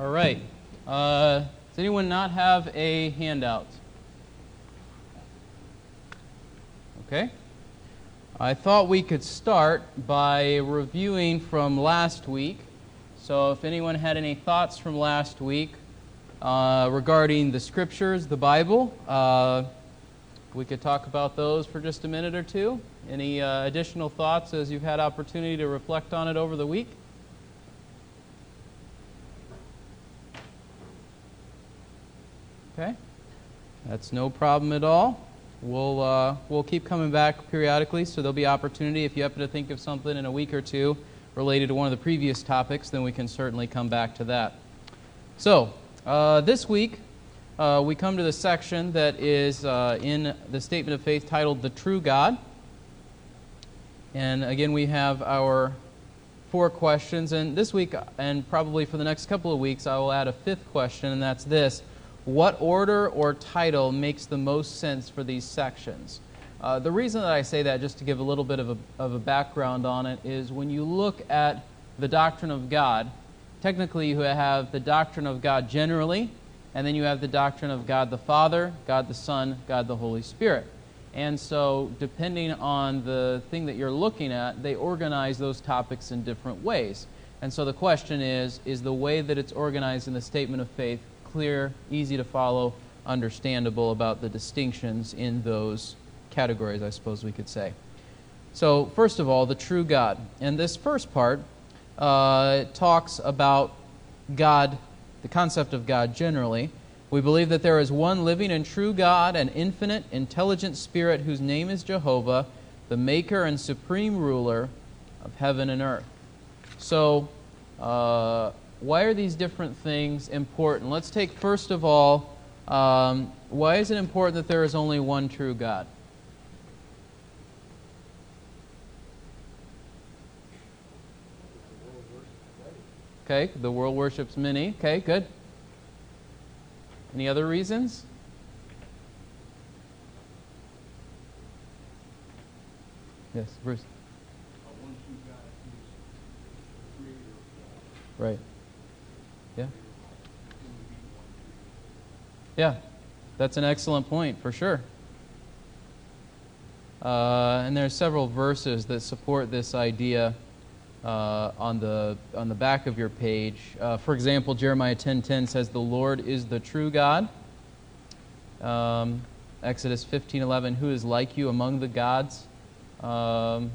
All right. Uh, does anyone not have a handout? Okay. I thought we could start by reviewing from last week. So, if anyone had any thoughts from last week uh, regarding the scriptures, the Bible, uh, we could talk about those for just a minute or two. Any uh, additional thoughts as you've had opportunity to reflect on it over the week? Okay, that's no problem at all. We'll, uh, we'll keep coming back periodically, so there'll be opportunity. If you happen to think of something in a week or two related to one of the previous topics, then we can certainly come back to that. So, uh, this week, uh, we come to the section that is uh, in the statement of faith titled The True God. And again, we have our four questions. And this week, and probably for the next couple of weeks, I will add a fifth question, and that's this What order or title makes the most sense for these sections? Uh, the reason that I say that, just to give a little bit of a, of a background on it, is when you look at the doctrine of God, technically you have the doctrine of God generally, and then you have the doctrine of God the Father, God the Son, God the Holy Spirit. And so, depending on the thing that you're looking at, they organize those topics in different ways. And so the question is is the way that it's organized in the statement of faith clear, easy to follow, understandable about the distinctions in those categories, I suppose we could say. So, first of all, the true God. And this first part uh, talks about God, the concept of God generally. We believe that there is one living and true God, an infinite, intelligent spirit whose name is Jehovah, the maker and supreme ruler of heaven and earth. So, uh, why are these different things important? Let's take, first of all, um, why is it important that there is only one true God? Okay, the world worships many. Okay, good. Any other reasons? Yes, Bruce. Right. Yeah. Yeah, that's an excellent point for sure. Uh, and there are several verses that support this idea uh, on the on the back of your page. Uh, for example, Jeremiah 10:10 says, "The Lord is the true God." Um, Exodus 15:11, "Who is like you among the gods?" Um,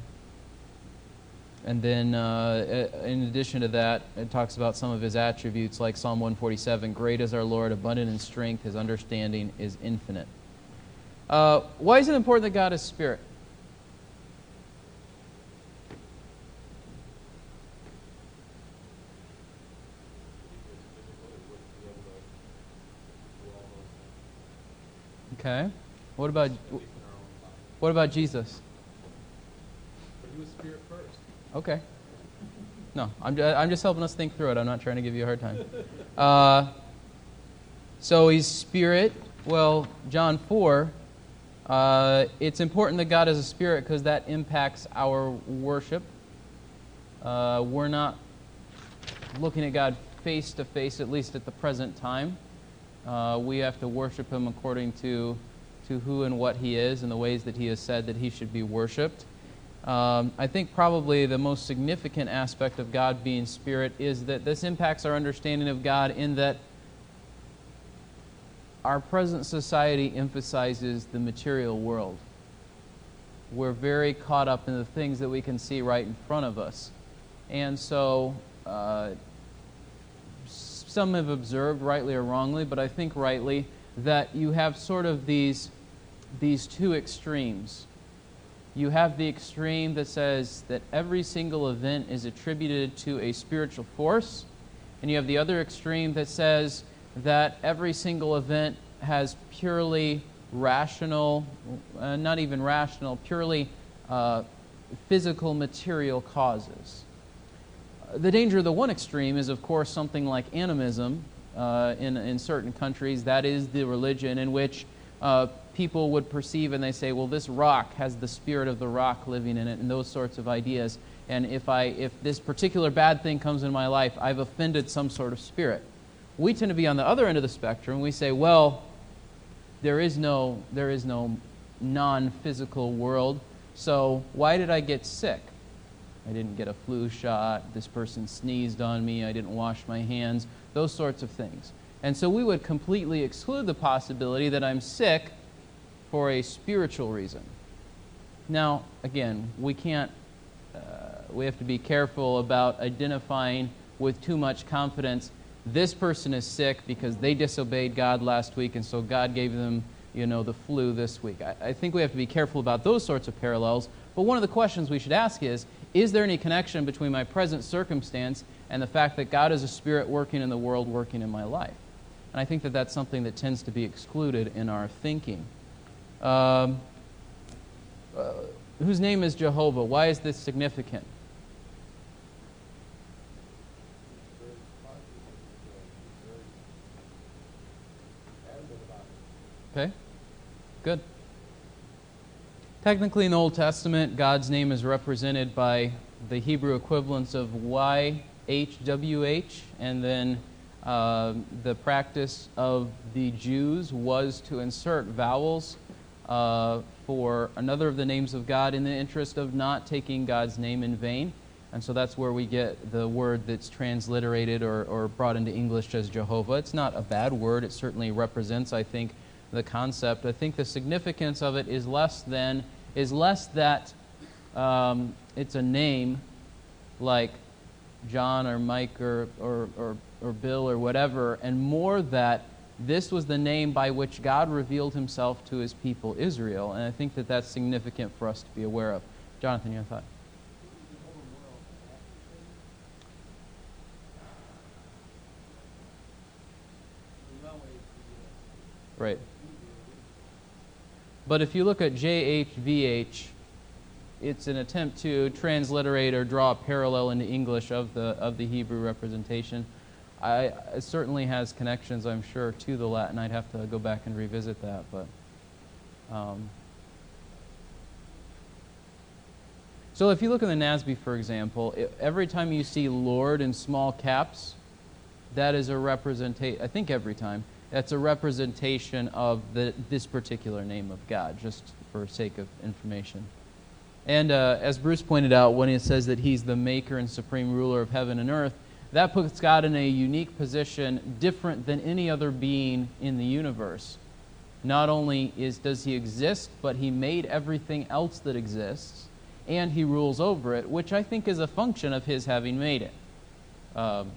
and then, uh, in addition to that, it talks about some of his attributes, like Psalm 147 Great is our Lord, abundant in strength, his understanding is infinite. Uh, why is it important that God is spirit? Okay. What about what about Jesus? He was spirit. Okay. No, I'm, I'm just helping us think through it. I'm not trying to give you a hard time. Uh, so he's spirit. Well, John 4, uh, it's important that God is a spirit because that impacts our worship. Uh, we're not looking at God face to face, at least at the present time. Uh, we have to worship him according to, to who and what he is and the ways that he has said that he should be worshiped. Um, I think probably the most significant aspect of God being spirit is that this impacts our understanding of God in that our present society emphasizes the material world. We're very caught up in the things that we can see right in front of us. And so, uh, some have observed, rightly or wrongly, but I think rightly, that you have sort of these, these two extremes you have the extreme that says that every single event is attributed to a spiritual force, and you have the other extreme that says that every single event has purely rational, uh, not even rational, purely uh, physical material causes. The danger of the one extreme is, of course, something like animism uh, in, in certain countries. That is the religion in which uh, people would perceive and they say, well, this rock has the spirit of the rock living in it, and those sorts of ideas. And if, I, if this particular bad thing comes in my life, I've offended some sort of spirit. we tend to be on the other end of the spectrum. We say, well, there is no, there is no non physical world, so why did I get sick? I didn't get a flu shot, this person sneezed on me, I didn't wash my hands, those sorts of things. And so we would completely exclude the possibility that I'm sick for a spiritual reason. Now, again, we can't, uh, we have to be careful about identifying with too much confidence this person is sick because they disobeyed God last week, and so God gave them, you know, the flu this week. I, I think we have to be careful about those sorts of parallels. But one of the questions we should ask is Is there any connection between my present circumstance and the fact that God is a spirit working in the world, working in my life? And I think that that's something that tends to be excluded in our thinking. Um, uh, whose name is Jehovah? Why is this significant? Okay, good. Technically, in the Old Testament, God's name is represented by the Hebrew equivalents of YHWH, and then uh, the practice of the Jews was to insert vowels uh, for another of the names of God in the interest of not taking God's name in vain. And so that's where we get the word that's transliterated or, or brought into English as Jehovah. It's not a bad word. It certainly represents, I think, the concept. I think the significance of it is less than is less that um, it's a name like John or Mike or, or, or, or Bill or whatever, and more that this was the name by which God revealed himself to his people, Israel. And I think that that's significant for us to be aware of. Jonathan, your thought? Right. But if you look at JHVH, it's an attempt to transliterate or draw a parallel into English of the, of the Hebrew representation. I, it certainly has connections, I'm sure, to the Latin. I'd have to go back and revisit that. But um, so if you look in the NASB, for example, it, every time you see Lord in small caps, that is a representation. I think every time that's a representation of the, this particular name of God, just for sake of information. And uh, as Bruce pointed out, when it says that he's the maker and supreme ruler of heaven and earth, that puts God in a unique position, different than any other being in the universe. Not only is, does he exist, but he made everything else that exists, and he rules over it, which I think is a function of his having made it. Um,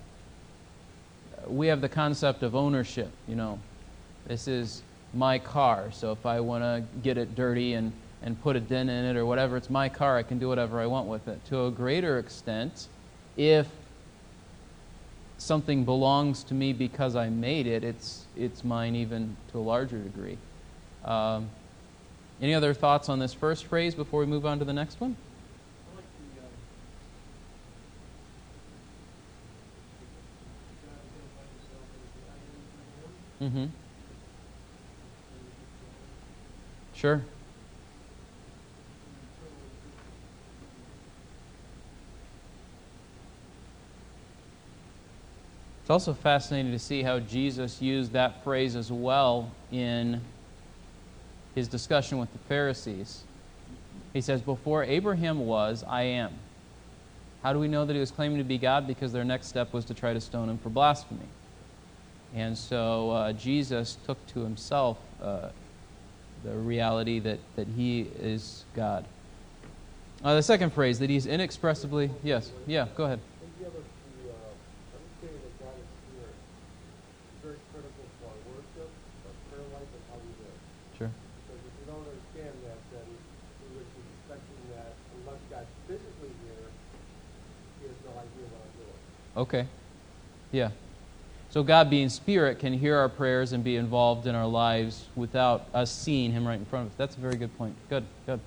we have the concept of ownership. You know, this is my car, so if I want to get it dirty and, and put a dent in it or whatever, it's my car. I can do whatever I want with it. To a greater extent, if something belongs to me because I made it, it's, it's mine even to a larger degree. Um, any other thoughts on this first phrase before we move on to the next one? Mm-hmm. Sure. It's also fascinating to see how Jesus used that phrase as well in his discussion with the Pharisees. He says, Before Abraham was, I am. How do we know that he was claiming to be God? Because their next step was to try to stone him for blasphemy. And so uh, Jesus took to himself uh, the reality that, that he is God. Uh, the second phrase, that he's inexpressibly. Yes, yeah, go ahead. Sure. Because if we don't understand that, then we would be expecting that unless God's physically here, he has no idea what I'm doing. Okay. Yeah. So God being spirit can hear our prayers and be involved in our lives without us seeing him right in front of us. That's a very good point. Good, good.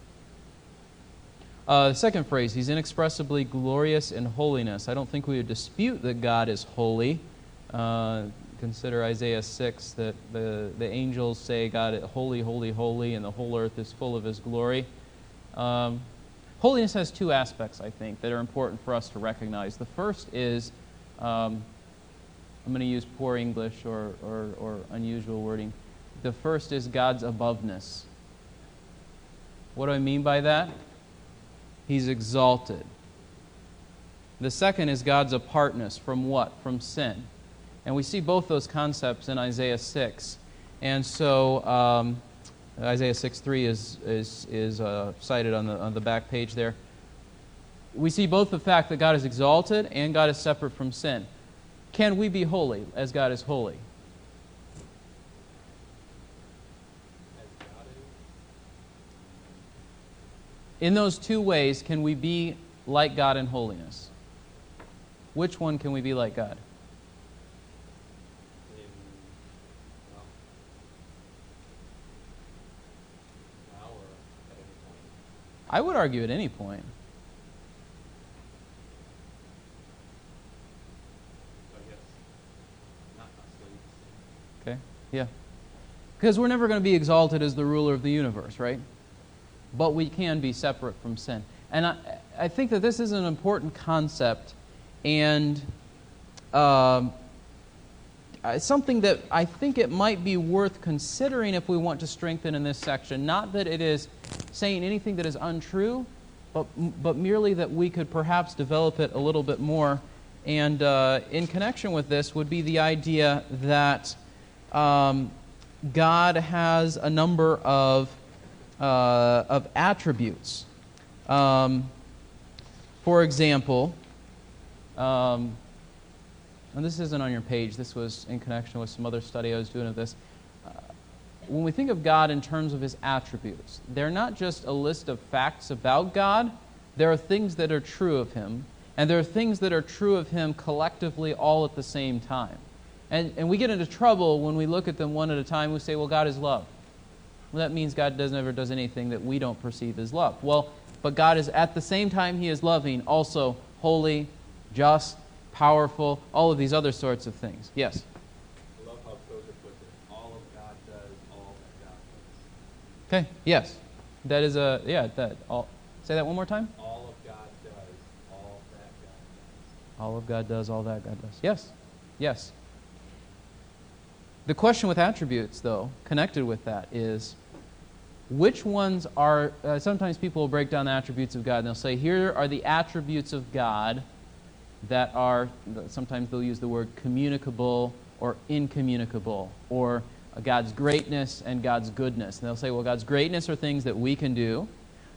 Uh, the second phrase, he's inexpressibly glorious in holiness. I don't think we would dispute that God is holy. Uh, consider Isaiah 6 that the, the angels say, God, holy, holy, holy, and the whole earth is full of his glory. Um, holiness has two aspects, I think, that are important for us to recognize. The first is um, I'm going to use poor English or, or, or unusual wording. The first is God's aboveness. What do I mean by that? He's exalted. The second is God's apartness from what? From sin. And we see both those concepts in Isaiah 6. And so um, Isaiah 6 3 is, is, is uh, cited on the, on the back page there. We see both the fact that God is exalted and God is separate from sin. Can we be holy as God is holy? In those two ways, can we be like God in holiness? Which one can we be like God? I would argue at any point. So I guess not necessarily the Okay? Yeah. Because we're never going to be exalted as the ruler of the universe, right? But we can be separate from sin. And I, I think that this is an important concept and um, something that I think it might be worth considering if we want to strengthen in this section. Not that it is saying anything that is untrue, but, but merely that we could perhaps develop it a little bit more. And uh, in connection with this would be the idea that um, God has a number of, uh, of attributes. Um, for example, um, and this isn't on your page, this was in connection with some other study I was doing of this. Uh, when we think of God in terms of his attributes, they're not just a list of facts about God, there are things that are true of him, and there are things that are true of him collectively all at the same time. And, and we get into trouble when we look at them one at a time. We say, well, God is love. Well, that means God does never does anything that we don't perceive as love. Well, but God is at the same time He is loving, also holy, just, powerful, all of these other sorts of things. Yes. I love how Tozer puts it. All of God does all that God does. Okay. Yes. That is a yeah. That all. Say that one more time. All of God does all that God does. All of God does all that God does. Yes. Yes. The question with attributes, though, connected with that is which ones are. Uh, sometimes people will break down the attributes of God and they'll say, here are the attributes of God that are. Sometimes they'll use the word communicable or incommunicable, or God's greatness and God's goodness. And they'll say, well, God's greatness are things that we can do.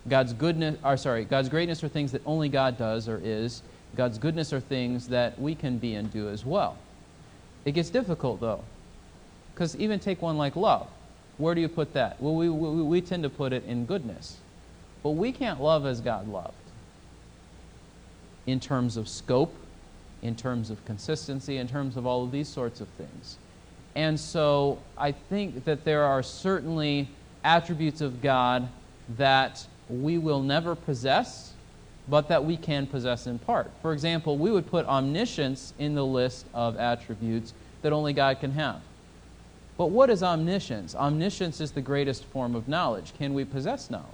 God's goodness, or sorry, God's greatness are things that only God does or is. God's goodness are things that we can be and do as well. It gets difficult though, because even take one like love. Where do you put that? Well, we, we, we tend to put it in goodness. But we can't love as God loved in terms of scope, in terms of consistency, in terms of all of these sorts of things. And so I think that there are certainly attributes of God that we will never possess, but that we can possess in part. For example, we would put omniscience in the list of attributes that only God can have. But what is omniscience? Omniscience is the greatest form of knowledge. Can we possess knowledge?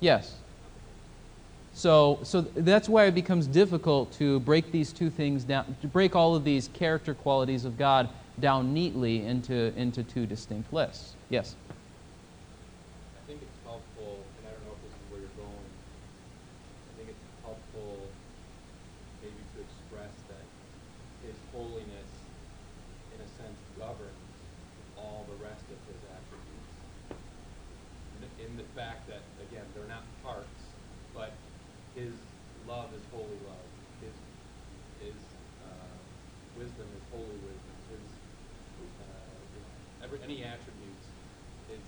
Yes. So, so that's why it becomes difficult to break these two things down, to break all of these character qualities of God down neatly into, into two distinct lists. Yes? I think it's helpful, and I don't know if this is where you're going. I think it's helpful maybe to express that His holiness, in a sense, governs all the rest of His attributes. In- In the fact that, again, they're not parts, but His love is holy love. His, His uh, wisdom is holy wisdom. His, uh, every, any attributes is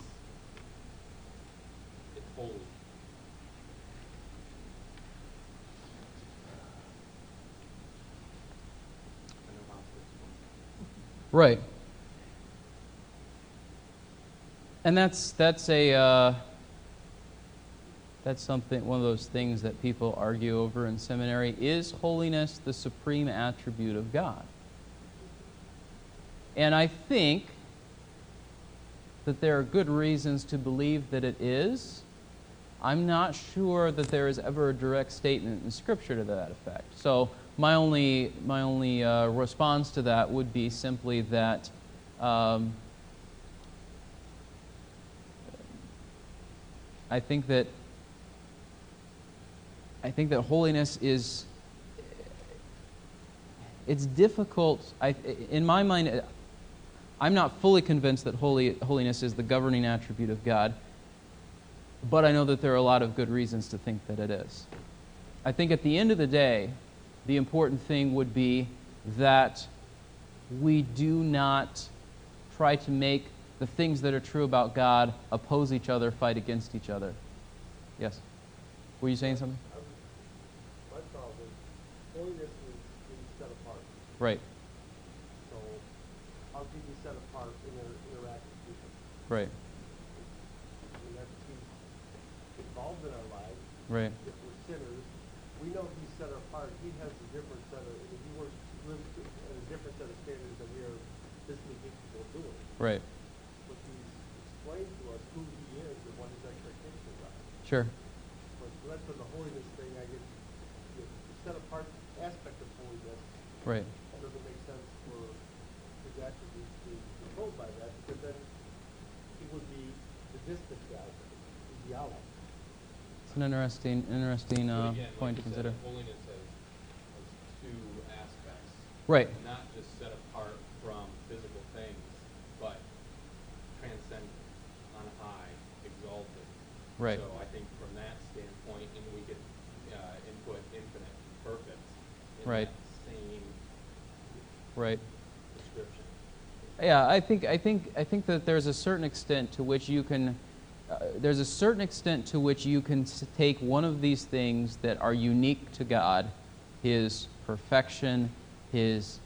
it's holy. Right. And that's that's a uh, that's something one of those things that people argue over in seminary is holiness the supreme attribute of God. And I think that there are good reasons to believe that it is. I'm not sure that there is ever a direct statement in Scripture to that effect. So my only my only uh, response to that would be simply that um, I think that I think that holiness is it's difficult. I, in my mind, I'm not fully convinced that holy, holiness is the governing attribute of God, but I know that there are a lot of good reasons to think that it is. I think at the end of the day, the important thing would be that we do not try to make the things that are true about God oppose each other, fight against each other. Yes? Were you saying something? My thought was, holiness is being set apart. Right, So how can you set apart in your interact with people? right, I mean, that's, he's involved in our lives. right, If we're sinners, we know he's set apart. He has a different set of, I mean, he works, lives to- at a different set of standards than we are physically capable of doing. right. But he's explained to us who he is and what his expectations are. Sure. But that's where the holiness thing, I guess, the the set apart aspect of holiness, Right. that doesn't make sense for his attributes to be controlled by that, because then he would be the distant God, he'd be Allah. It's an interesting, interesting uh, But again, like point to you said, consider. Holiness has, has two aspects. Right. Not just set apart from physical things, but transcendent, on high, exalted. Right. So I think from that standpoint, and we could uh, input infinite perfect in Right. that same Right. description. Yeah, I think I think I think that there's a certain extent to which you can uh, there's a certain extent to which you can take one of these things that are unique to God, his perfection, his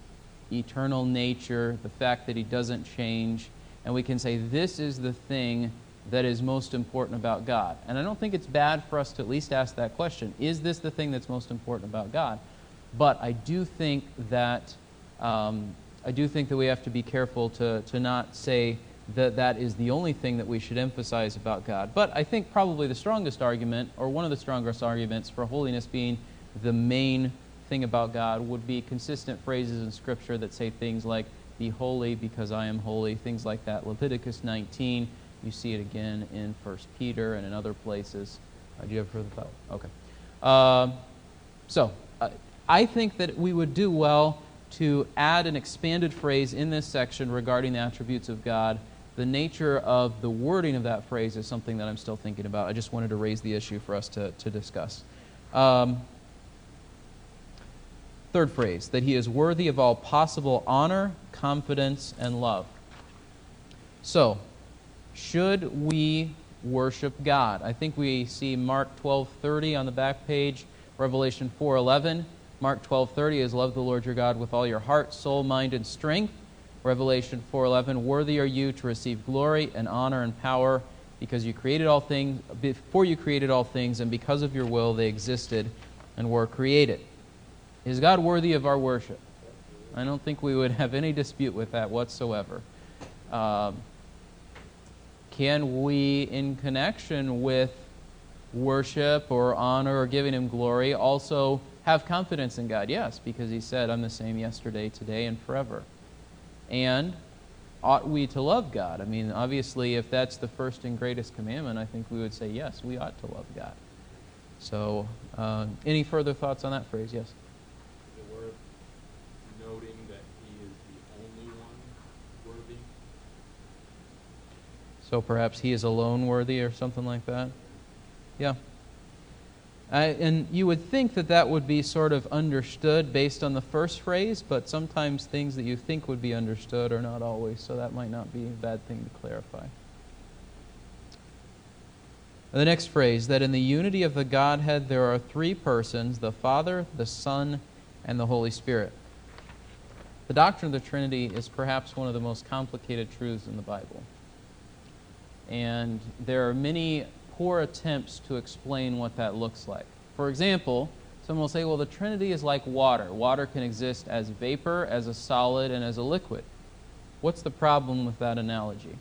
eternal nature, the fact that he doesn't change, and we can say this is the thing that is most important about God. And I don't think it's bad for us to at least ask that question. Is this the thing that's most important about God? But I do think that um, I do think that we have to be careful to, to not say that that is the only thing that we should emphasize about God. But I think probably the strongest argument, or one of the strongest arguments for holiness being the main thing about God, would be consistent phrases in Scripture that say things like, Be holy because I am holy, things like that. Leviticus 19, you see it again in 1 Peter and in other places. Uh, do you have further thought? Okay. Um, so, uh, I think that we would do well to add an expanded phrase in this section regarding the attributes of God. The nature of the wording of that phrase is something that I'm still thinking about. I just wanted to raise the issue for us to, to discuss. Um, third phrase, that he is worthy of all possible honor, confidence, and love. So, should we worship God? I think we see Mark 12:30 on the back page, Revelation 4:11. Mark 12:30 is love the Lord your God with all your heart, soul, mind, and strength. Revelation 4:11, worthy are you to receive glory and honor and power because you created all things before you created all things and because of your will they existed and were created. Is God worthy of our worship? I don't think we would have any dispute with that whatsoever. Um, can we, in connection with worship or honor or giving Him glory, also have confidence in God? Yes, because He said, I'm the same yesterday, today, and forever. And ought we to love God? I mean, obviously, if that's the first and greatest commandment, I think we would say, yes, we ought to love God. So, uh, any further thoughts on that phrase? Yes. Is it worth noting that he is the only one worthy? So perhaps he is alone worthy or something like that? Yeah. I, and you would think that that would be sort of understood based on the first phrase, but sometimes things that you think would be understood are not always, so that might not be a bad thing to clarify. The next phrase, that in the unity of the Godhead there are three persons the Father, the Son, and the Holy Spirit. The doctrine of the Trinity is perhaps one of the most complicated truths in the Bible. And there are many poor attempts to explain what that looks like. For example, someone will say, well, the Trinity is like water. Water can exist as vapor, as a solid, and as a liquid. What's the problem with that analogy?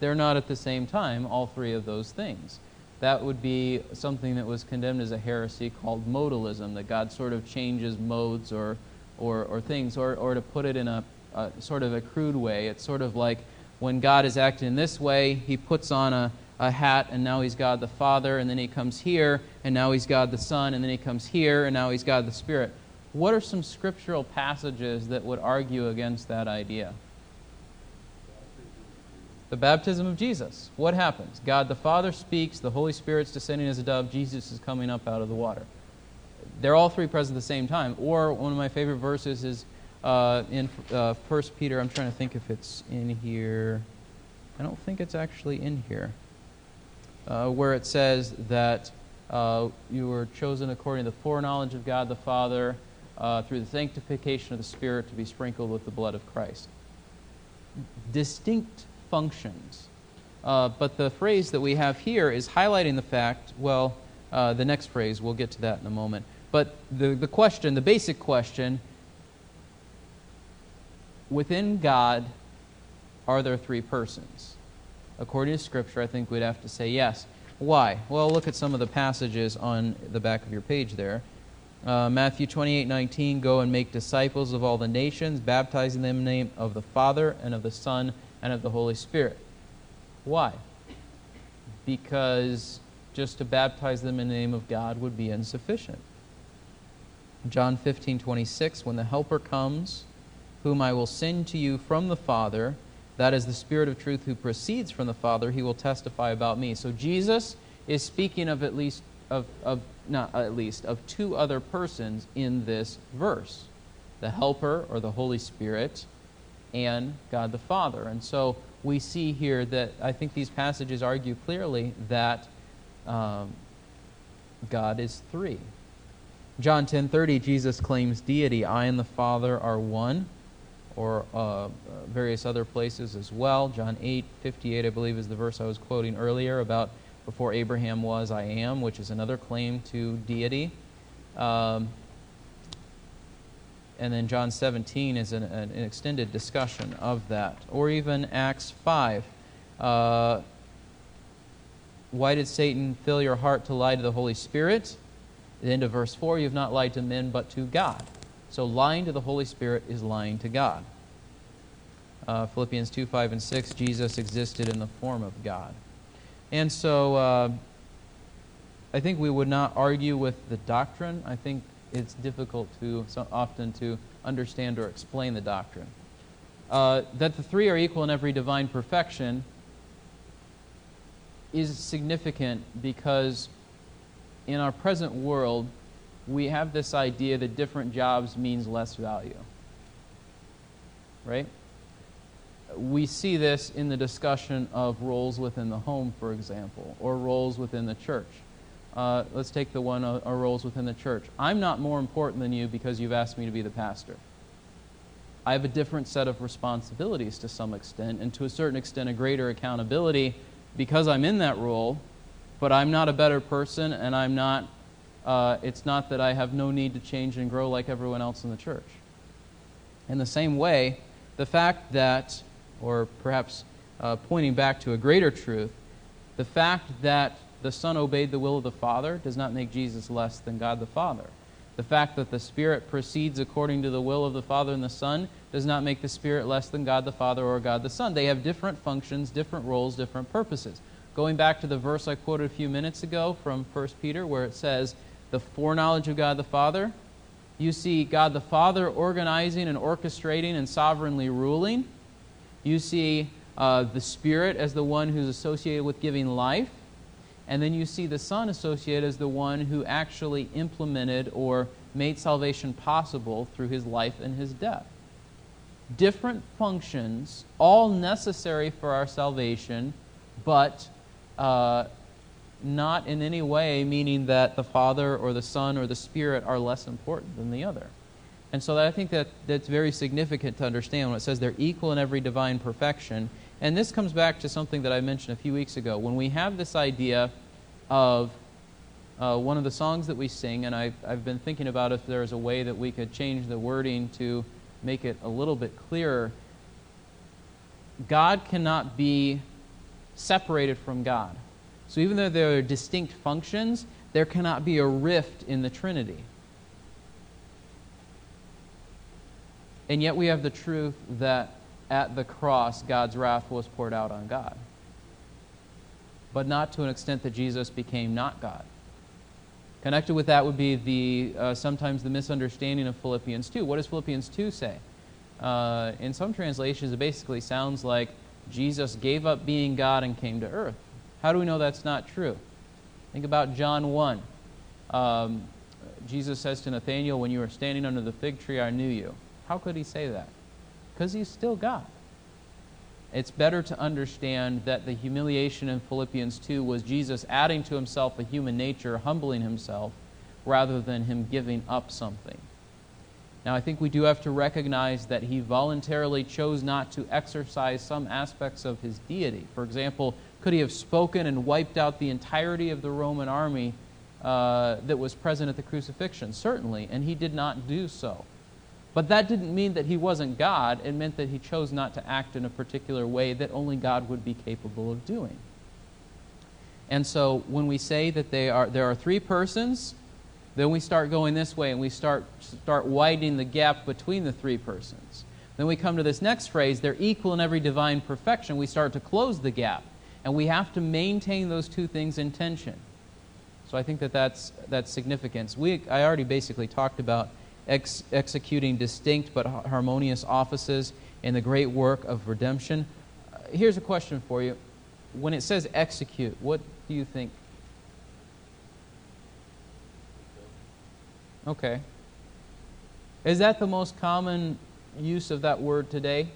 They're not at the same time, all three of those things. that would be something that was condemned as a heresy called modalism, that God sort of changes modes or, or, or things. Or, or to put it in a, a sort of a crude way, it's sort of like when God is acting in this way, he puts on a, a hat and now he's God the Father, and then he comes here and now he's God the Son, and then he comes here and now he's God the Spirit. What are some scriptural passages that would argue against that idea? The baptism of Jesus. What happens? God the Father speaks, the Holy Spirit's descending as a dove, Jesus is coming up out of the water. They're all three present at the same time. Or one of my favorite verses is uh, in uh, 1 Peter. I'm trying to think if it's in here. I don't think it's actually in here. Uh, where it says that uh, you were chosen according to the foreknowledge of God the Father uh, through the sanctification of the Spirit to be sprinkled with the blood of Christ. Distinct functions. Uh, but the phrase that we have here is highlighting the fact, well, uh, the next phrase, we'll get to that in a moment. But the, the question, the basic question, within God, are there three persons? According to Scripture, I think we'd have to say yes. Why? Well, look at some of the passages on the back of your page there. Uh, Matthew 28 19, go and make disciples of all the nations, baptizing them in the name of the Father and of the Son and of the Holy Spirit. Why? Because just to baptize them in the name of God would be insufficient. John 15 26, when the Helper comes, whom I will send to you from the Father, that is the Spirit of truth who proceeds from the Father, he will testify about me. So Jesus is speaking of at least of, of not at least of two other persons in this verse. The helper or the Holy Spirit and God the Father. And so we see here that I think these passages argue clearly that um, God is three. John 10:30 Jesus claims deity. I and the Father are one or uh, various other places as well. John 8, 58, I believe, is the verse I was quoting earlier about before Abraham was, I am, which is another claim to deity. Um, and then John 17 is an, an, extended discussion of that. Or even Acts 5. Uh, why did Satan fill your heart to lie to the Holy Spirit? The end of verse 4, you have not lied to men but to God. So lying to the Holy Spirit is lying to God. Uh, Philippians 2 5 and 6, Jesus existed in the form of God. And so uh, I think we would not argue with the doctrine. I think it's difficult to so often to understand or explain the doctrine. Uh, that the three are equal in every divine perfection is significant because in our present world, we have this idea that different jobs means less value. Right? We see this in the discussion of roles within the home, for example, or roles within the church. Uh, let's take the one uh, roles within the church. I'm not more important than you because you've asked me to be the pastor. I have a different set of responsibilities to some extent, and to a certain extent, a greater accountability because I'm in that role, but I'm not a better person, and I'm not uh, it's not that I have no need to change and grow like everyone else in the church. In the same way, the fact that, or perhaps uh, pointing back to a greater truth, the fact that the Son obeyed the will of the Father does not make Jesus less than God the Father. The fact that the Spirit proceeds according to the will of the Father and the Son does not make the Spirit less than God the Father or God the Son. They have different functions, different roles, different purposes. Going back to the verse I quoted a few minutes ago from 1 Peter, where it says, the foreknowledge of God the Father. You see God the Father organizing and orchestrating and sovereignly ruling. You see uh, the Spirit as the one who's associated with giving life. And then you see the Son associated as the one who actually implemented or made salvation possible through his life and his death. Different functions, all necessary for our salvation, but uh, not in any way meaning that the Father or the Son or the Spirit are less important than the other. And so I think that that's very significant to understand when it says they're equal in every divine perfection. And this comes back to something that I mentioned a few weeks ago. When we have this idea of uh, one of the songs that we sing, and I've, I've been thinking about if there's a way that we could change the wording to make it a little bit clearer. God cannot be separated from God. So even though there are distinct functions, there cannot be a rift in the Trinity. And yet we have the truth that at the cross, God's wrath was poured out on God. But not to an extent that Jesus became not God. Connected with that would be the uh, sometimes the misunderstanding of Philippians 2. What does Philippians 2 say? Uh, in some translations, it basically sounds like Jesus gave up being God and came to earth. How do we know that's not true? Think about John 1. Um, Jesus says to Nathanael, When you were standing under the fig tree, I knew you. How could he say that? Because he's still God. It's better to understand that the humiliation in Philippians 2 was Jesus adding to himself a human nature, humbling himself, rather than him giving up something. Now, I think we do have to recognize that he voluntarily chose not to exercise some aspects of his deity. For example, could he have spoken and wiped out the entirety of the Roman army uh, that was present at the crucifixion? Certainly, and he did not do so. But that didn't mean that he wasn't God. It meant that he chose not to act in a particular way that only God would be capable of doing. And so when we say that they are, there are three persons, then we start going this way and we start, start widening the gap between the three persons. Then we come to this next phrase, they're equal in every divine perfection. We start to close the gap. And we have to maintain those two things in tension. So I think that that's, that's significance. We, I already basically talked about ex- executing distinct but harmonious offices in the great work of redemption. Uh, here's a question for you. When it says execute, what do you think? Okay. Is that the most common use of that word today?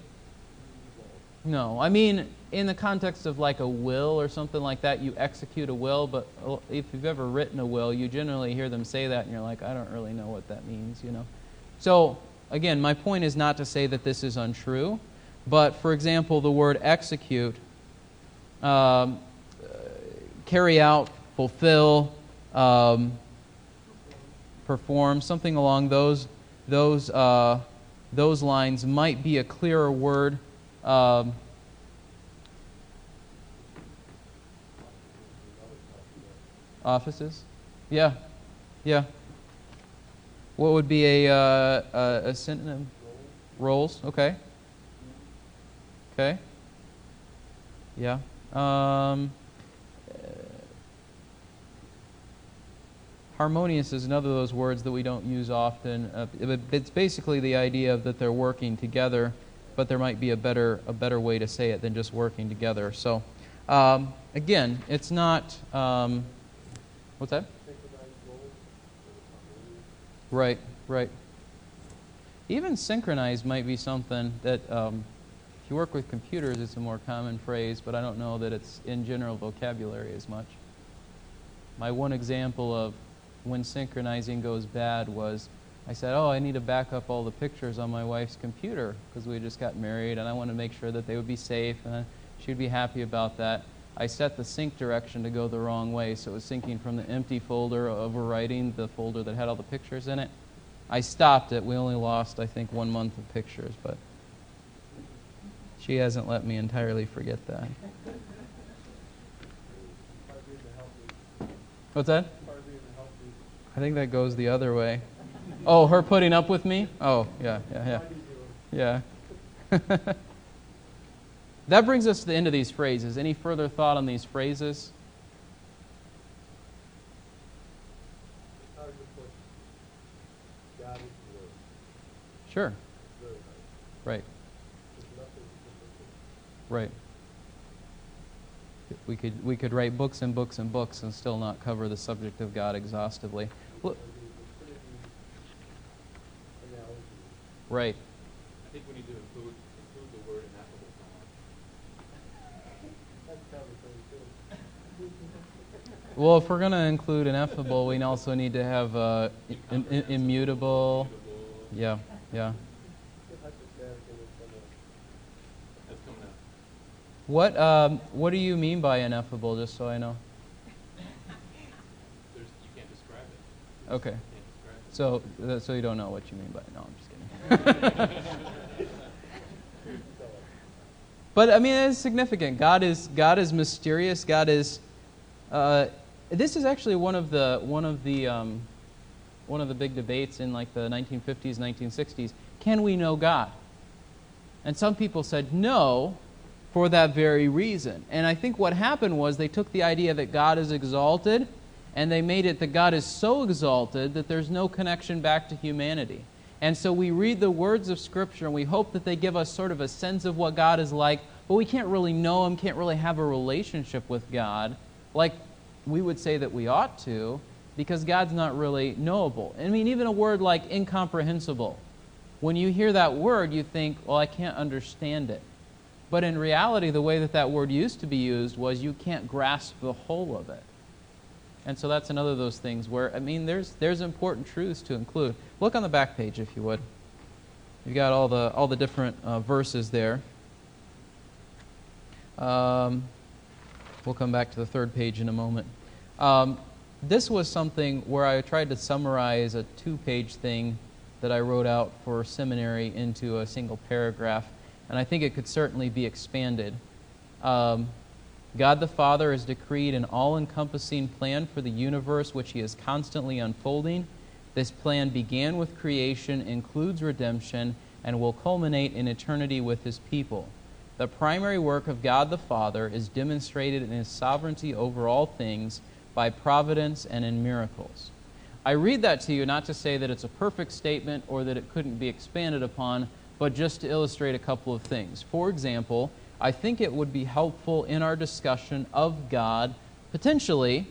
No. I mean, in the context of like a will or something like that, you execute a will, but if you've ever written a will, you generally hear them say that and you're like, I don't really know what that means, you know. So, again, my point is not to say that this is untrue, but for example, the word execute, um, carry out, fulfill, um, perform, something along those, those, uh, those lines might be a clearer word. Um, offices? Yeah, yeah. What would be a, uh, a, synonym? Roles, okay. Okay. Yeah. Um, harmonious is another of those words that we don't use often. Uh, it's basically the idea of that they're working together, but there might be a better a better way to say it than just working together. So, um, again, it's not. Um, what's that? Right, right. Even synchronized might be something that, um, if you work with computers, it's a more common phrase, but I don't know that it's in general vocabulary as much. My one example of when synchronizing goes bad was I said, Oh, I need to back up all the pictures on my wife's computer because we just got married and I want to make sure that they would be safe and she'd be happy about that. I set the sync direction to go the wrong way, so it was syncing from the empty folder, overwriting the folder that had all the pictures in it. I stopped it. We only lost, I think, one month of pictures, but she hasn't let me entirely forget that. What's that? I think that goes the other way. Oh, her putting up with me? Oh, yeah, yeah, yeah. Yeah. That brings us to the end of these phrases. Any further thought on these phrases? Sure. Right. Right. We could we could write books and books and books and still not cover the subject of God exhaustively. Well, right. I think we need to include include the word ineffable Well, if we're going to include ineffable, we also need to have uh, in, in, immutable. Yeah, yeah. What um, What do you mean by ineffable? Just so I know. There's, you can't describe it. You Okay. So, uh, so you don't know what you mean by no. I'm just kidding. but I mean, it's significant. God is God is mysterious. God is Uh, this is actually one of the one of the um, one of the big debates in like the 1950s, 1960s. Can we know God? And some people said no, for that very reason. And I think what happened was they took the idea that God is exalted, and they made it that God is so exalted that there's no connection back to humanity. And so we read the words of Scripture, and we hope that they give us sort of a sense of what God is like, but we can't really know Him, can't really have a relationship with God like we would say that we ought to, because God's not really knowable. I mean, even a word like incomprehensible. When you hear that word, you think, well, I can't understand it. But in reality, the way that that word used to be used was you can't grasp the whole of it. And so that's another of those things where, I mean, there's, there's important truths to include. Look on the back page, if you would. You've got all the, all the different uh, verses there. Um, we'll come back to the third page in a moment. Um, this was something where I tried to summarize a two page thing that I wrote out for seminary into a single paragraph, and I think it could certainly be expanded. Um, God the Father has decreed an all encompassing plan for the universe which He is constantly unfolding. This plan began with creation, includes redemption, and will culminate in eternity with His people. The primary work of God the Father is demonstrated in His sovereignty over all things by providence and in miracles. I read that to you not to say that it's a perfect statement or that it couldn't be expanded upon, but just to illustrate a couple of things. For example, I think it would be helpful in our discussion of God potentially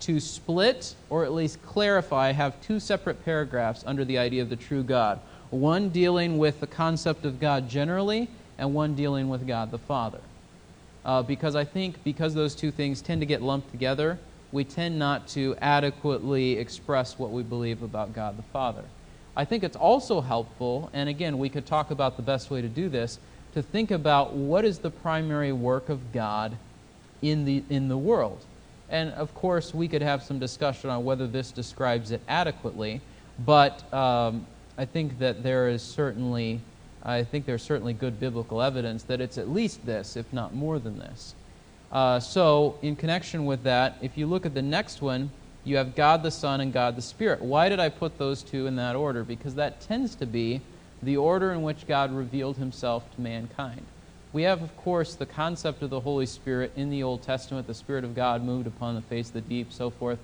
to split or at least clarify, have two separate paragraphs under the idea of the true God. One dealing with the concept of God generally, and one dealing with God the Father. Uh, because I think because those two things tend to get lumped together, we tend not to adequately express what we believe about God the Father. I think it's also helpful, and again, we could talk about the best way to do this, to think about what is the primary work of God in the, in the world. And of course, we could have some discussion on whether this describes it adequately, but um, I think that there is certainly, I think there's certainly good biblical evidence that it's at least this, if not more than this. Uh, so, in connection with that, if you look at the next one, you have God the Son and God the Spirit. Why did I put those two in that order? Because that tends to be the order in which God revealed himself to mankind. We have, of course, the concept of the Holy Spirit in the Old Testament. The Spirit of God moved upon the face of the deep, so forth.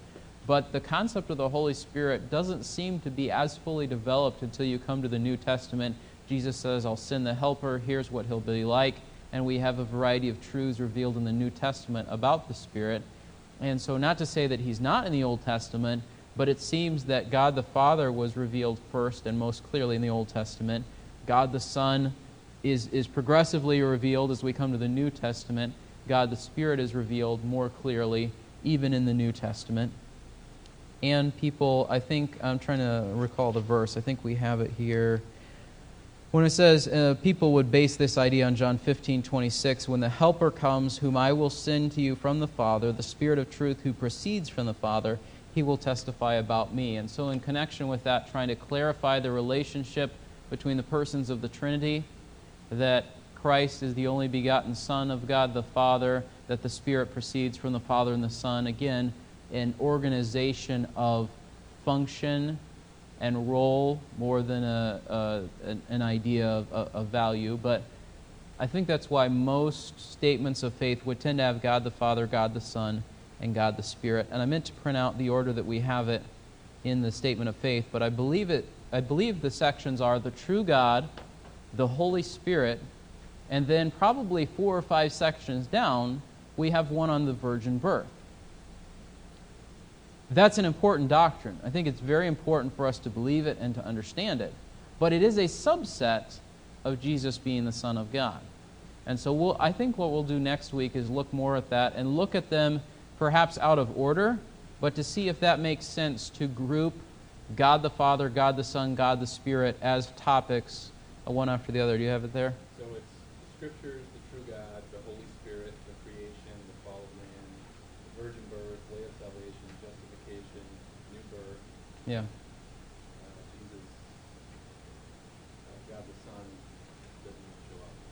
But the concept of the Holy Spirit doesn't seem to be as fully developed until you come to the New Testament. Jesus says, I'll send the Helper. Here's what he'll be like and we have a variety of truths revealed in the New Testament about the Spirit. And so, not to say that he's not in the Old Testament, but it seems that God the Father was revealed first and most clearly in the Old Testament. God the Son is, is progressively revealed as we come to the New Testament. God the Spirit is revealed more clearly even in the New Testament. And people, I think, I'm trying to recall the verse. I think we have it here when it says uh, people would base this idea on John 15, 26, when the Helper comes, whom I will send to you from the Father, the Spirit of truth who proceeds from the Father, he will testify about me. And so, in connection with that, trying to clarify the relationship between the persons of the Trinity, that Christ is the only begotten Son of God the Father, that the Spirit proceeds from the Father and the Son. Again, an organization of function and role more than a, a an, an, idea of, of value. But I think that's why most statements of faith would tend to have God the Father, God the Son, and God the Spirit. And I meant to print out the order that we have it in the statement of faith, but I believe it. I believe the sections are the true God, the Holy Spirit, and then probably four or five sections down, we have one on the virgin birth. That's an important doctrine. I think it's very important for us to believe it and to understand it. But it is a subset of Jesus being the Son of God. And so we'll, I think what we'll do next week is look more at that and look at them perhaps out of order, but to see if that makes sense to group God the Father, God the Son, God the Spirit as topics, uh, one after the other. Do you have it there? So it's the scriptures, the true God, the Holy Spirit, the creation, the fall of man, the virgin birth, way of salvation, justification, new birth. Yeah. Uh, Jesus, uh, God the Son, doesn't show up.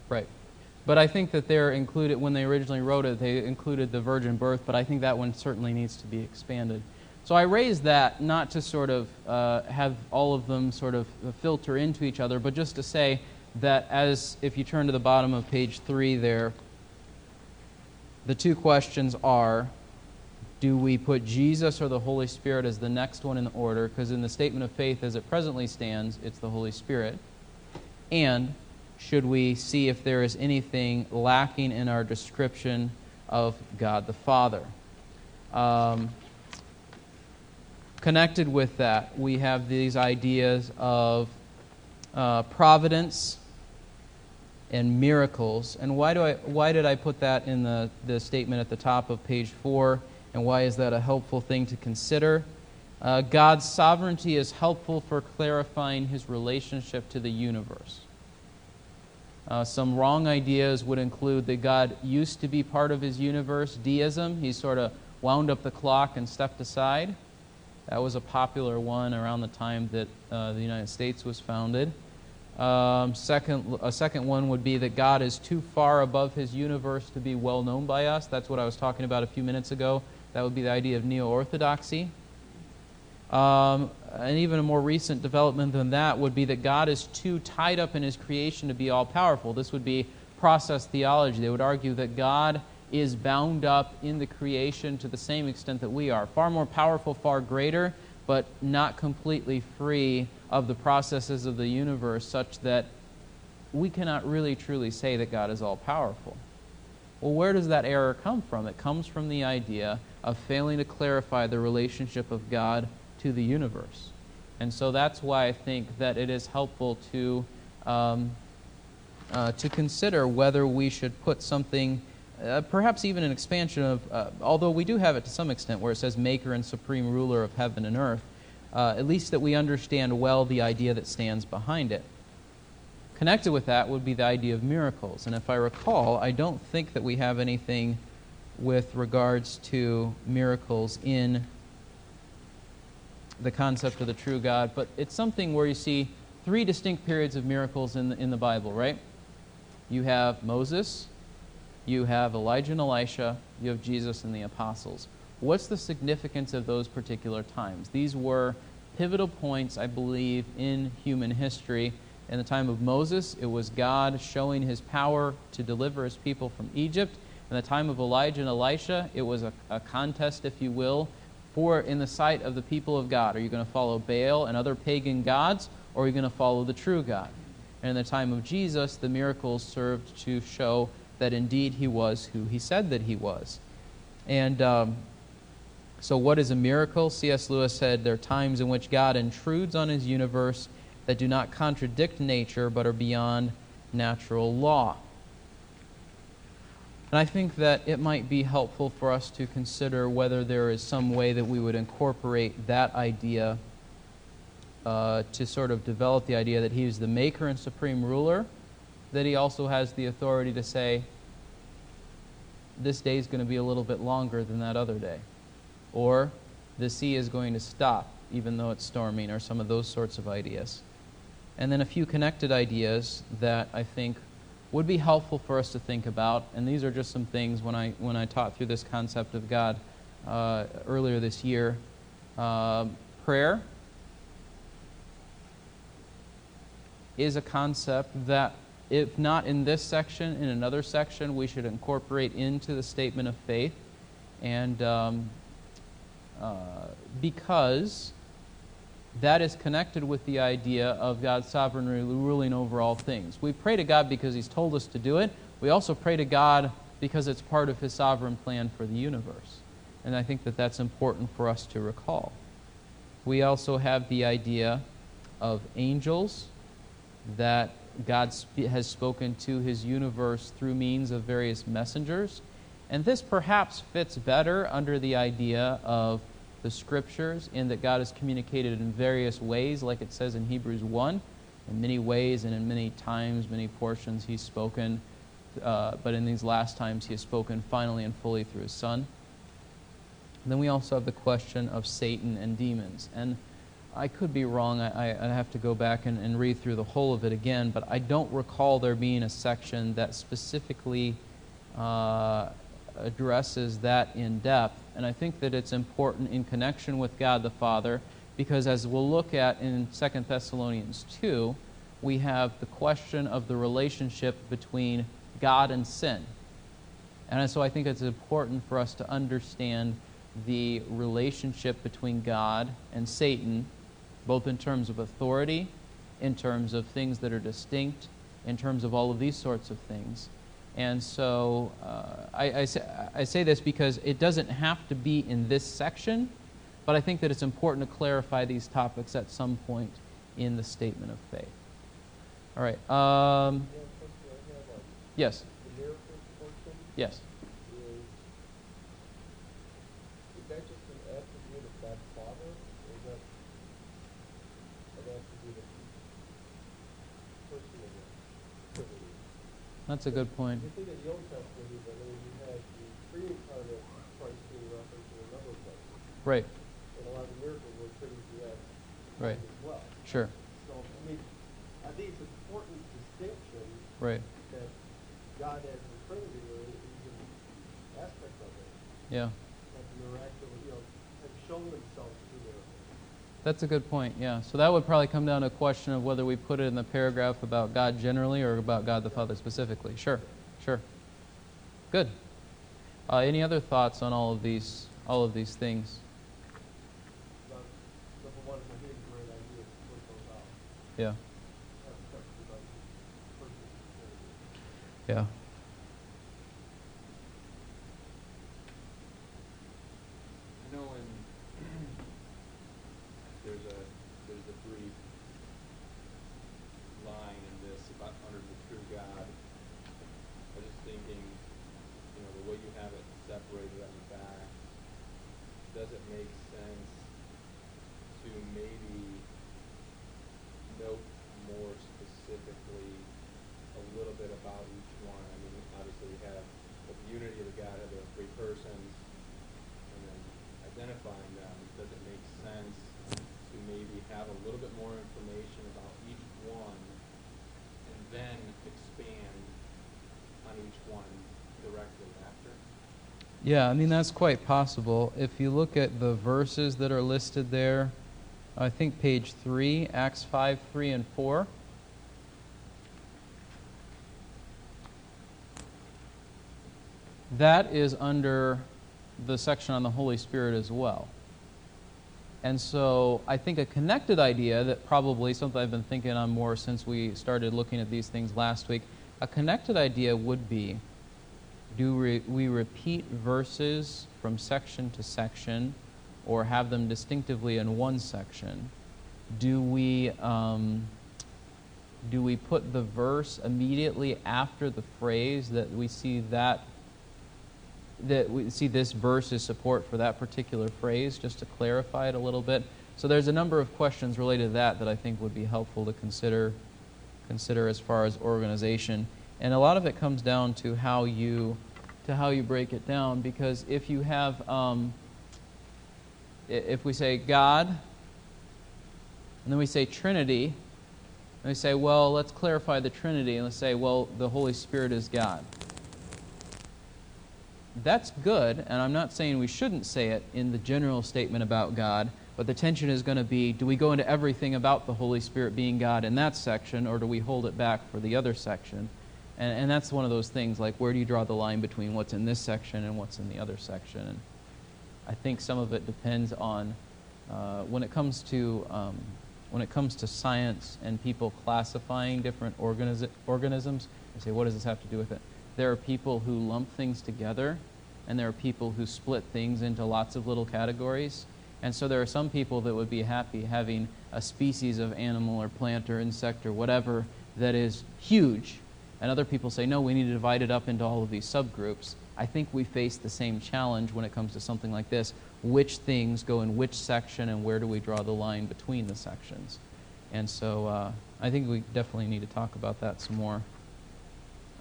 Right. But I think that they're included, when they originally wrote it, they included the virgin birth, but I think that one certainly needs to be expanded. So I raised that not to sort of uh, have all of them sort of filter into each other, but just to say that as if you turn to the bottom of page three there, the two questions are do we put Jesus or the Holy Spirit as the next one in the order? Because in the statement of faith as it presently stands, it's the Holy Spirit. And should we see if there is anything lacking in our description of God the Father? Um, connected with that, we have these ideas of uh, providence and miracles. And why, do I, why did I put that in the, the statement at the top of page 4? And why is that a helpful thing to consider? Uh, God's sovereignty is helpful for clarifying his relationship to the universe. Uh, some wrong ideas would include that God used to be part of his universe, deism. He sort of wound up the clock and stepped aside. That was a popular one around the time that uh, the United States was founded. Um, second, a second one would be that God is too far above his universe to be well known by us. That's what I was talking about a few minutes ago. That would be the idea of neo orthodoxy. Um, and even a more recent development than that would be that God is too tied up in his creation to be all powerful. This would be process theology. They would argue that God is bound up in the creation to the same extent that we are. Far more powerful, far greater, but not completely free of the processes of the universe, such that we cannot really truly say that God is all powerful. Well, where does that error come from? It comes from the idea of failing to clarify the relationship of God to the universe. And so that's why I think that it is helpful to, um, uh, to consider whether we should put something, uh, perhaps even an expansion of, uh, although we do have it to some extent where it says maker and supreme ruler of heaven and earth, uh, at least that we understand well the idea that stands behind it. Connected with that would be the idea of miracles. And if I recall, I don't think that we have anything with regards to miracles in the concept of the true God, but it's something where you see three distinct periods of miracles in the, in the Bible, right? You have Moses, you have Elijah and Elisha, you have Jesus and the apostles. What's the significance of those particular times? These were pivotal points, I believe, in human history. In the time of Moses, it was God showing his power to deliver his people from Egypt. In the time of Elijah and Elisha, it was a, a contest, if you will, for in the sight of the people of God? Are you going to follow Baal and other pagan gods, or are you going to follow the true God? And in the time of Jesus, the miracles served to show that indeed he was who he said that he was. And um, so, what is a miracle? C.S. Lewis said there are times in which God intrudes on his universe that do not contradict nature but are beyond natural law. And I think that it might be helpful for us to consider whether there is some way that we would incorporate that idea uh, to sort of develop the idea that he is the maker and supreme ruler, that he also has the authority to say, this day is going to be a little bit longer than that other day. Or the sea is going to stop even though it's storming, or some of those sorts of ideas. And then a few connected ideas that I think would be helpful for us to think about. And these are just some things when I, when I taught through this concept of God uh, earlier this year. Uh, prayer is a concept that, if not in this section, in another section, we should incorporate into the statement of faith. And um, uh, because that is connected with the idea of God's sovereignly ruling over all things. We pray to God because He's told us to do it. We also pray to God because it's part of His sovereign plan for the universe. And I think that that's important for us to recall. We also have the idea of angels that God has spoken to His universe through means of various messengers. And this perhaps fits better under the idea of the scriptures in that God has communicated in various ways, like it says in Hebrews 1. In many ways and in many times, many portions, He's spoken, uh, but in these last times, He has spoken finally and fully through His Son. And then we also have the question of Satan and demons. And I could be wrong. I, I, I have to go back and, and read through the whole of it again, but I don't recall there being a section that specifically uh, addresses that in depth. And I think that it's important in connection with God the Father, because as we'll look at in 2 Thessalonians 2, we have the question of the relationship between God and sin. And so I think it's important for us to understand the relationship between God and Satan, both in terms of authority, in terms of things that are distinct, in terms of all of these sorts of things. And so uh, I, I, say, I say this because it doesn't have to be in this section, but I think that it's important to clarify these topics at some point in the statement of faith. All right. Um, Yeah, question I have on yes. the miracles portion Yes. is, is that just an attribute of God the Father, or is that an attribute of each person of the Trinity? That's a good point. You think in the Old Testament, even, I mean, you had the pre-incarnate Christ being referenced in a number of places, Right. and a lot of the miracles were attributed to that Right. as well. Sure. So, I mean, I think it's an important distinction Right. that God as the Trinity, or even aspect of it, Yeah. have miraculous, you know, have shown themselves. That's a good point, yeah. So that would probably come down to a question of whether we put it in the paragraph about God generally or about God the Father specifically. Sure, sure. Good. Uh, any other thoughts on all of these, all of these things? Yeah. number one, I think it's a great idea to put those out, Yeah, have questions about each person of the Trinity. yeah. I know in, there's a, there's a brief line in this about under the true God. I was just thinking, you know, the way you have it separated on the back, does it make sense to maybe note more specifically a little bit about each one? I mean, obviously we have the unity of the God of the three persons, and then identifying them, does it make sense to maybe have a little bit more information about each one and then expand on each one directly after? Yeah, I mean, that's quite possible. If you look at the verses that are listed there, I think page 3, Acts 5, 3, and 4. That is under the section on the Holy Spirit as well. And so I think a connected idea that probably something I've been thinking on more since we started looking at these things last week, a connected idea would be do re- we repeat verses from section to section or have them distinctively in one section? Do we, um, do we put the verse immediately after the phrase that we see that that we see this verse is support for that particular phrase, just to clarify it a little bit. So there's a number of questions related to that that I think would be helpful to consider consider as far as organization. And a lot of it comes down to how you to how you break it down. Because if you have um, if we say God, and then we say Trinity, and we say, well, let's clarify the Trinity, and let's say, well, the Holy Spirit is God that's good, and I'm not saying we shouldn't say it in the general statement about God, but the tension is going to be do we go into everything about the Holy Spirit being God in that section, or do we hold it back for the other section? And, and that's one of those things like where do you draw the line between what's in this section and what's in the other section? And I think some of it depends on uh, when it comes to um, when it comes to science and people classifying different organis- organisms. I say, what does this have to do with it? There are people who lump things together, and there are people who split things into lots of little categories. And so there are some people that would be happy having a species of animal or plant or insect or whatever that is huge. And other people say, no, we need to divide it up into all of these subgroups. I think we face the same challenge when it comes to something like this. Which things go in which section, and where do we draw the line between the sections? And so uh, I think we definitely need to talk about that some more.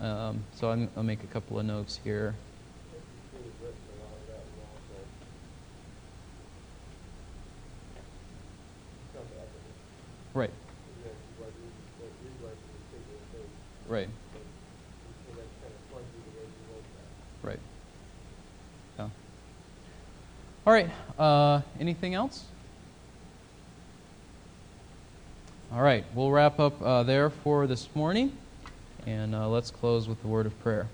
Um, so I'm, I'll make a couple of notes here. Right. think the King has written a lot of that, and also, some Right, And that's what we, what we write in the single thing. right, But, and that's kind of fuzzy the way you wrote that. right. Yeah. All right, uh, anything else? All right, we'll wrap up uh, there for this morning, and uh, let's close with the word of prayer.